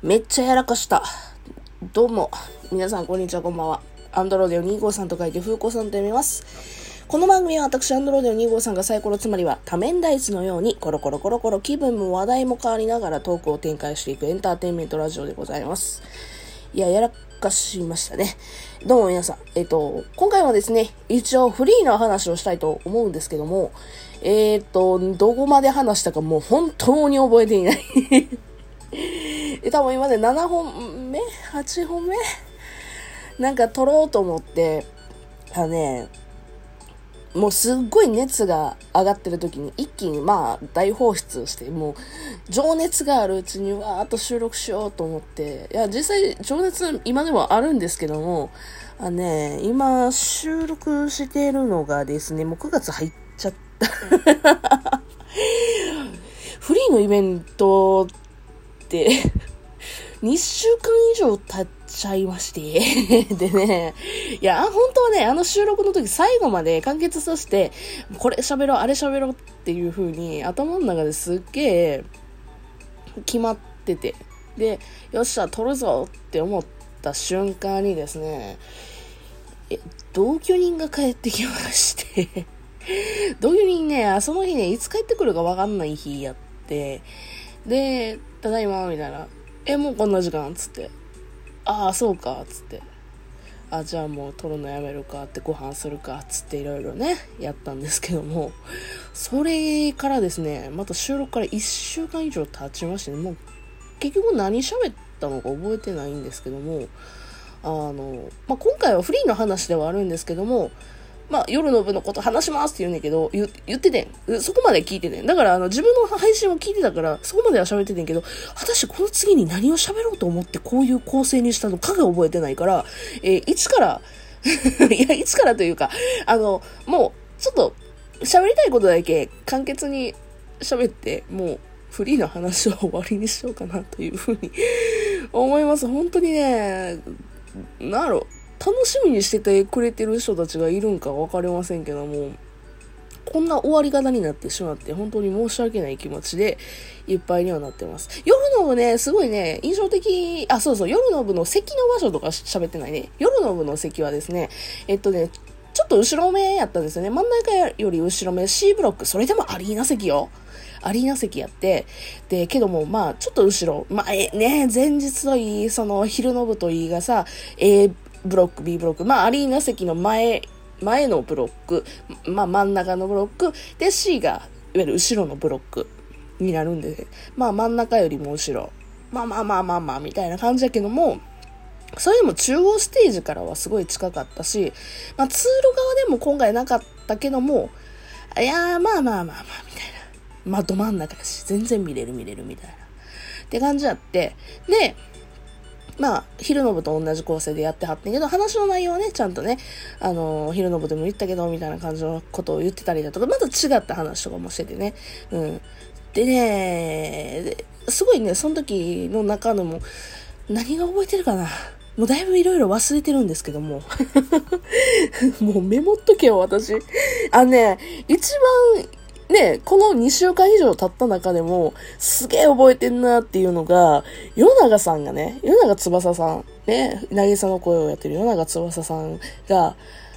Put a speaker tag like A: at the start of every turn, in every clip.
A: めっちゃやらかした。どうも、皆さんこんにちは、こんばんは。アンドロデオ253と書いて、風子さんと読みます。この番組は私、アンドロデオ253がサイコロつまりは多面ダイスのように、コロコロコロコロ気分も話題も変わりながらトークを展開していくエンターテインメントラジオでございます。いや、やらかしましたね。どうも皆さん。えっ、と、今回はですね、一応フリーの話をしたいと思うんですけども、えっ、と、どこまで話したかもう本当に覚えていない。え、多分今まで7本目 ?8 本目？なんか撮ろうと思って、あね、もうすっごい熱が上がってる時に一気にまあ大放出して、もう情熱があるうちにわーっと収録しようと思って、いや実際情熱今でもあるんですけども、あのね、今収録しているのがですね、もう9月入っちゃった。フリーのイベントって、2 週間以上経っちゃいまして。でね、いや、本当はね、あの収録の時最後まで完結させて、これ喋ろう、あれ喋ろうっていう風に頭の中ですっげえ決まってて。で、よっしゃ、撮るぞって思った瞬間にですね、え同居人が帰ってきまして、同居人ね、その日ね、いつ帰ってくるかわかんない日やって、で、ただいま、みたいな。え、もうこんな時間つって。ああ、そうか、つって。あ、じゃあもう撮るのやめるかってご飯するか、つっていろいろね、やったんですけども、それからですね、また収録から1週間以上経ちましてね、もう結局何喋ったのか覚えてないんですけども、あの、まあ、今回はフリーの話ではあるんですけども、まあ、夜の部のこと話しますって言うんだけど、言言っててん。そこまで聞いててん。だから、あの、自分の配信を聞いてたから、そこまでは喋っててんけど、果たしてこの次に何を喋ろうと思ってこういう構成にしたのかが覚えてないから、えー、いつから、いや、いつからというか、あの、もう、ちょっと、喋りたいことだけ簡潔に喋って、もう、フリーの話は終わりにしようかなというふうに思います。本当にね、なんやろ、楽しみにしててくれてる人たちがいるんかわかりませんけども、こんな終わり方になってしまって、本当に申し訳ない気持ちでいっぱいにはなってます。夜の部ね、すごいね、印象的、あ、そうそう、夜の部の席の場所とか喋ってないね。夜の部の席はですね、えっとね、ちょっと後ろ目やったんですよね。真ん中より後ろ目、C ブロック、それでもアリーナ席よ。アリーナ席やって、で、けども、まあ、ちょっと後ろ、まあ、え、ね、前日といい、その、昼の部といいがさ、A ブロック、B ブロック、まあ、アリーナ席の前、前のブロック、まあ、真ん中のブロック、で、C が、いわゆる後ろのブロックになるんで、まあ、真ん中よりも後ろ、まあまあまあまあまあ、みたいな感じだけども、それでも中央ステージからはすごい近かったし、まあ、通路側でも今回なかったけども、いやー、まあまあまあまあ、みたいな。まあ、ど真ん中やし、全然見れる見れるみたいな。って感じやって、で、まあ、昼の部と同じ構成でやってはってんけど、話の内容はね、ちゃんとね、あのー、昼の部でも言ったけど、みたいな感じのことを言ってたりだとか、また違った話とかもしててね。うん。でね、すごいね、その時の中のも、何が覚えてるかなもうだいぶいろいろ忘れてるんですけども。もうメモっとけよ、私。あのね、一番、ね、この2週間以上経った中でも、すげえ覚えてんなっていうのが、与永さんがね、与永翼さん、ね、渚の声をやってる与永翼さんが、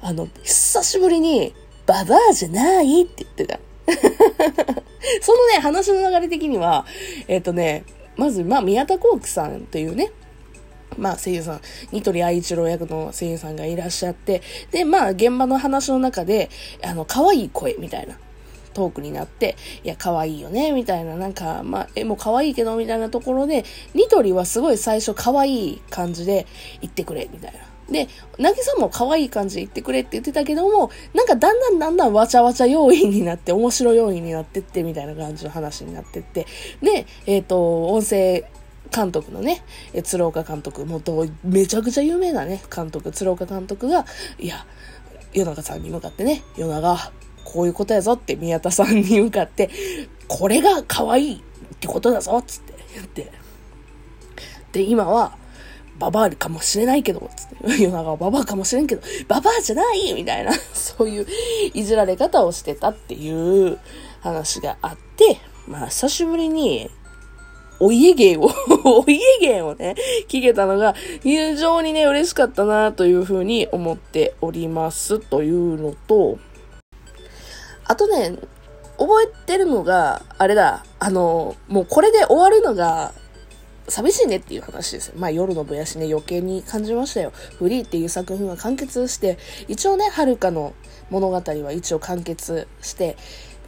A: あの、久しぶりに、ババアじゃないって言ってた。そのね、話の流れ的には、えっ、ー、とね、まず、まあ、宮田幸喜さんというね、まあ、声優さん、ニトリ愛一郎役の声優さんがいらっしゃって、で、まあ、現場の話の中で、あの、可愛い声みたいな。トークになって、いや、可愛いよね、みたいな、なんか、まあ、え、もう可愛いけど、みたいなところで、ニトリはすごい最初可愛い感じで言ってくれ、みたいな。で、なぎさも可愛い感じで言ってくれって言ってたけども、なんかだんだんだんだんわちゃわちゃ要因になって、面白要因になってって、みたいな感じの話になってって。で、えっ、ー、と、音声、監督のね、え鶴岡監督、もとめちゃくちゃ有名なね、監督、鶴岡監督が、いや、夜中さんに向かってね、夜中、こういうことやぞって宮田さんに向かって、これが可愛いってことだぞつって言って。で、今は、ババアかもしれないけど、つって。夜中はババアかもしれんけど、ババアじゃないみたいな、そういういじられ方をしてたっていう話があって、まあ、久しぶりに、お家芸を お家芸をね、聞けたのが非常にね、嬉しかったなというふうに思っておりますというのと、あとね、覚えてるのが、あれだ、あの、もうこれで終わるのが寂しいねっていう話ですよ。まあ夜のぼやしね、余計に感じましたよ。フリーっていう作品は完結して、一応ね、はるかの物語は一応完結して、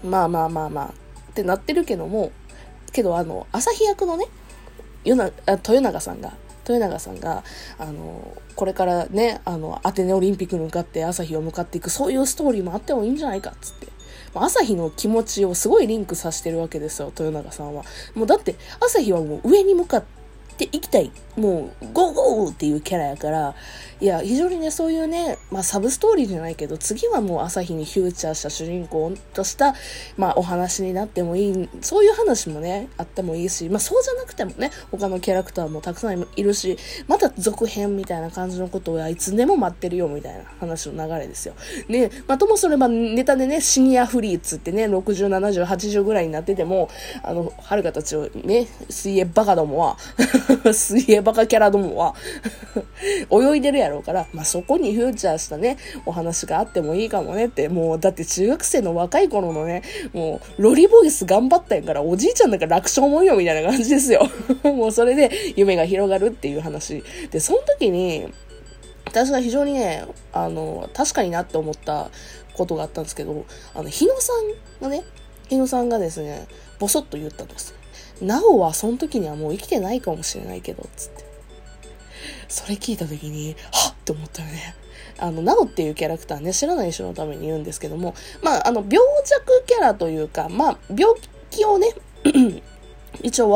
A: まあまあまあまあってなってるけども、けどあの、朝日役のね、よな豊永さんが、豊永さんが、あの、これからね、あの、アテネオリンピックに向かって朝日を向かっていく、そういうストーリーもあってもいいんじゃないかつって。朝日の気持ちをすごいリンクさせてるわけですよ、豊永さんは。もうだって、朝日はもう上に向かっていきたい。もう、ゴーゴーっていうキャラやから、いや、非常にね、そういうね、まあ、サブストーリーじゃないけど、次はもう朝日にフューチャーした主人公とした、まあ、お話になってもいい、そういう話もね、あってもいいし、まあ、そうじゃなくてもね、他のキャラクターもたくさんいるし、また続編みたいな感じのことをいつでも待ってるよ、みたいな話の流れですよ。ね、まあ、ともそればネタでね、シニアフリーツってね、60、70、80ぐらいになってても、あの、はるかたちをね、水泳バカどもは、水泳バカキャラどもは 泳いでるやろうから、まあ、そこにフューチャーしたね、お話があってもいいかもねって、もう、だって中学生の若い頃のね、もう、ロリボイス頑張ったんやから、おじいちゃんだから楽勝もんよ、みたいな感じですよ。もうそれで夢が広がるっていう話。で、その時に、私が非常にね、あの、確かになって思ったことがあったんですけど、あの、日野さんがね、日野さんがですね、ボソッと言ったんです。なおはその時にはもう生きてないかもしれないけど、つって。それ聞いた時に、はっって思ったよね。あの、なおっていうキャラクターね、知らない人のために言うんですけども、まあ、あの、病弱キャラというか、まあ、病気をね、一応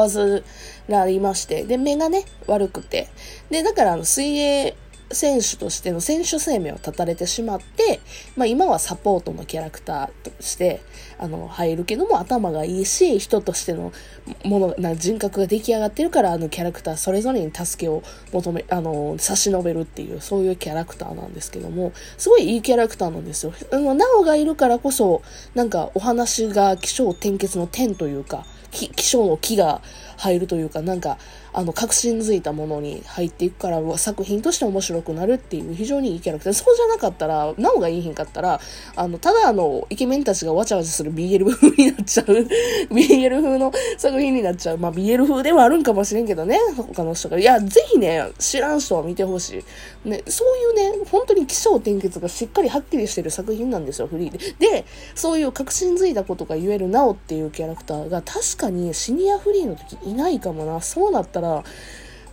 A: 患いまして、で、目がね、悪くて、で、だからあの、水泳選手としての選手生命を絶たれてしまって、まあ今はサポートのキャラクターとして、あの、入るけども頭がいいし、人としてのもの、な人格が出来上がってるから、あのキャラクターそれぞれに助けを求め、あの、差し伸べるっていう、そういうキャラクターなんですけども、すごいいいキャラクターなんですよ。あの、なおがいるからこそ、なんかお話が気象転結の点というか、気象の木が入るというか、なんか、あの、確信づいたものに入っていくから、作品として面白くなるっていう非常にいいキャラクター。そうじゃなかったら、なおがいいひんかったら、あの、ただあの、イケメンたちがわちゃわちゃする BL 風になっちゃう BL 風の作品になっちゃう。まあ、BL 風ではあるんかもしれんけどね、他の人が。いや、ぜひね、知らん人は見てほしい。ね、そういうね、本当に起承転結がしっかりはっきりしてる作品なんですよ、フリーで。で、そういう確信づいたことが言えるなおっていうキャラクターが確かにシニアフリーの時いないかもな。そうなったら、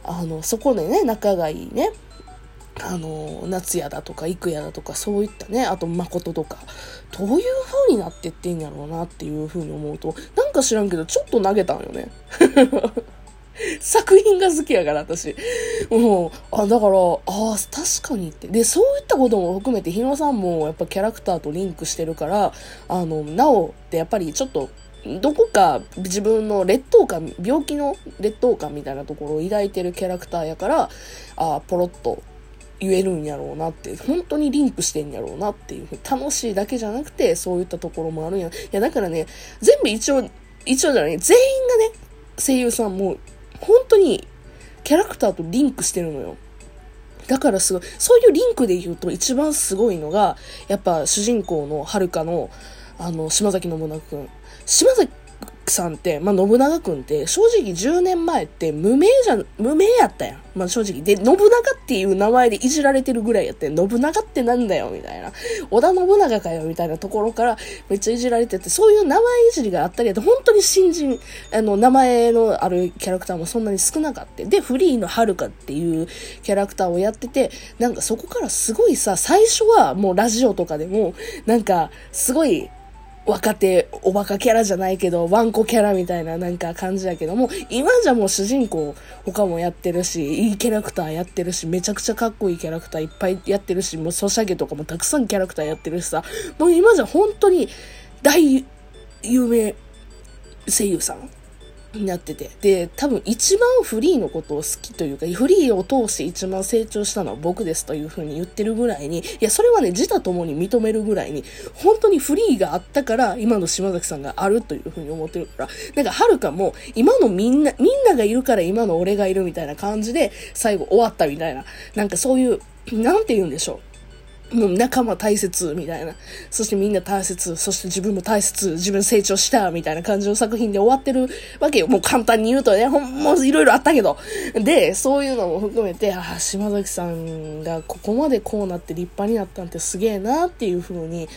A: あの、そこでね、仲がいいね、あの、夏やだとか、幾やだとか、そういったね、あと、誠とか、どういう風になってってんやろうなっていう風に思うと、なんか知らんけど、ちょっと投げたんよね。作品が好きやから、私。もう、あ、だから、ああ、確かにって。で、そういったことも含めて、日野さんもやっぱキャラクターとリンクしてるから、あの、なおってやっぱりちょっと、どこか自分の劣等感、病気の劣等感みたいなところを抱いてるキャラクターやから、あポロッと言えるんやろうなって、本当にリンクしてんやろうなっていう、楽しいだけじゃなくて、そういったところもあるんや。いや、だからね、全部一応、一応じゃない、全員がね、声優さんも、本当に、キャラクターとリンクしてるのよ。だからすごい、そういうリンクで言うと一番すごいのが、やっぱ主人公のはるかの、あの、島崎信長くん。島崎さんって、まあ、信長くんって、正直10年前って無名じゃ、無名やったやん。まあ、正直。で、信長っていう名前でいじられてるぐらいやって、信長ってなんだよ、みたいな。織田信長かよ、みたいなところからめっちゃいじられてて、そういう名前いじりがあったり本当に新人、あの、名前のあるキャラクターもそんなに少なかった。で、フリーのはるかっていうキャラクターをやってて、なんかそこからすごいさ、最初はもうラジオとかでも、なんか、すごい、若手、おバカキャラじゃないけど、ワンコキャラみたいななんか感じやけども、今じゃもう主人公他もやってるし、いいキャラクターやってるし、めちゃくちゃかっこいいキャラクターいっぱいやってるし、もうソシャゲとかもたくさんキャラクターやってるしさ、もう今じゃ本当に大有名声優さん。になってて。で、多分一番フリーのことを好きというか、フリーを通して一番成長したのは僕ですという風に言ってるぐらいに、いや、それはね、自他ともに認めるぐらいに、本当にフリーがあったから、今の島崎さんがあるという風に思ってるから、なんか、はるかも、今のみんな、みんながいるから今の俺がいるみたいな感じで、最後終わったみたいな、なんかそういう、なんて言うんでしょう。もう仲間大切、みたいな。そしてみんな大切、そして自分も大切、自分成長した、みたいな感じの作品で終わってるわけよ。もう簡単に言うとね、ほん、もういろいろあったけど。で、そういうのも含めて、ああ、島崎さんがここまでこうなって立派になったんってすげえなっていう風に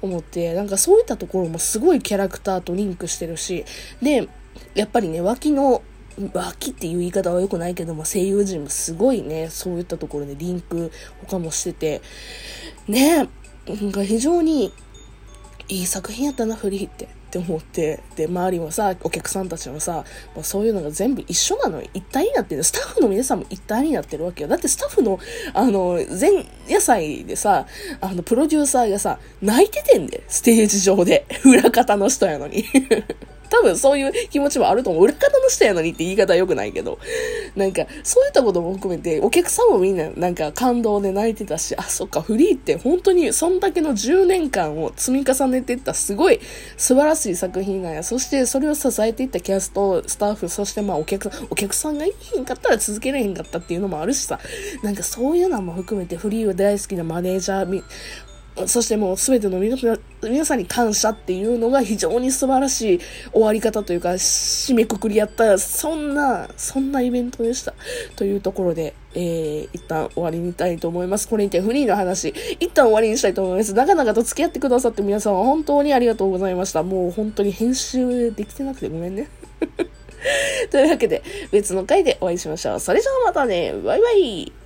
A: 思って、なんかそういったところもすごいキャラクターとリンクしてるし、で、やっぱりね、脇の脇っていう言い方は良くないけども、声優陣もすごいね、そういったところでリンク他もしてて、ね、なんか非常にいい作品やったな、フリーって。って思って、で、周りもさ、お客さんたちもさ、まあ、そういうのが全部一緒なのよ。一体になってる。スタッフの皆さんも一体になってるわけよ。だってスタッフの、あの、前夜祭でさ、あの、プロデューサーがさ、泣いててんで、ステージ上で。裏方の人やのに。多分そういう気持ちもあると思う。裏方の人やのにって言い方は良くないけど。なんか、そういったことも含めて、お客さんもみんななんか感動で泣いてたし、あ、そっか、フリーって本当にそんだけの10年間を積み重ねていったすごい素晴らしい作品なんや。そしてそれを支えていったキャスト、スタッフ、そしてまあお客さん、お客さんがいへんかったら続けれへんかったっていうのもあるしさ、なんかそういうのも含めてフリーを大好きなマネージャー、そしてもう全ての皆さんに感謝っていうのが非常に素晴らしい終わり方というか、締めくくりやった、そんな、そんなイベントでした。というところで、えー、一旦終わりにしたいと思います。これにてフリーの話、一旦終わりにしたいと思います。長々と付き合ってくださって皆さんは本当にありがとうございました。もう本当に編集できてなくてごめんね。というわけで、別の回でお会いしましょう。それじゃあまたね。バイバイ。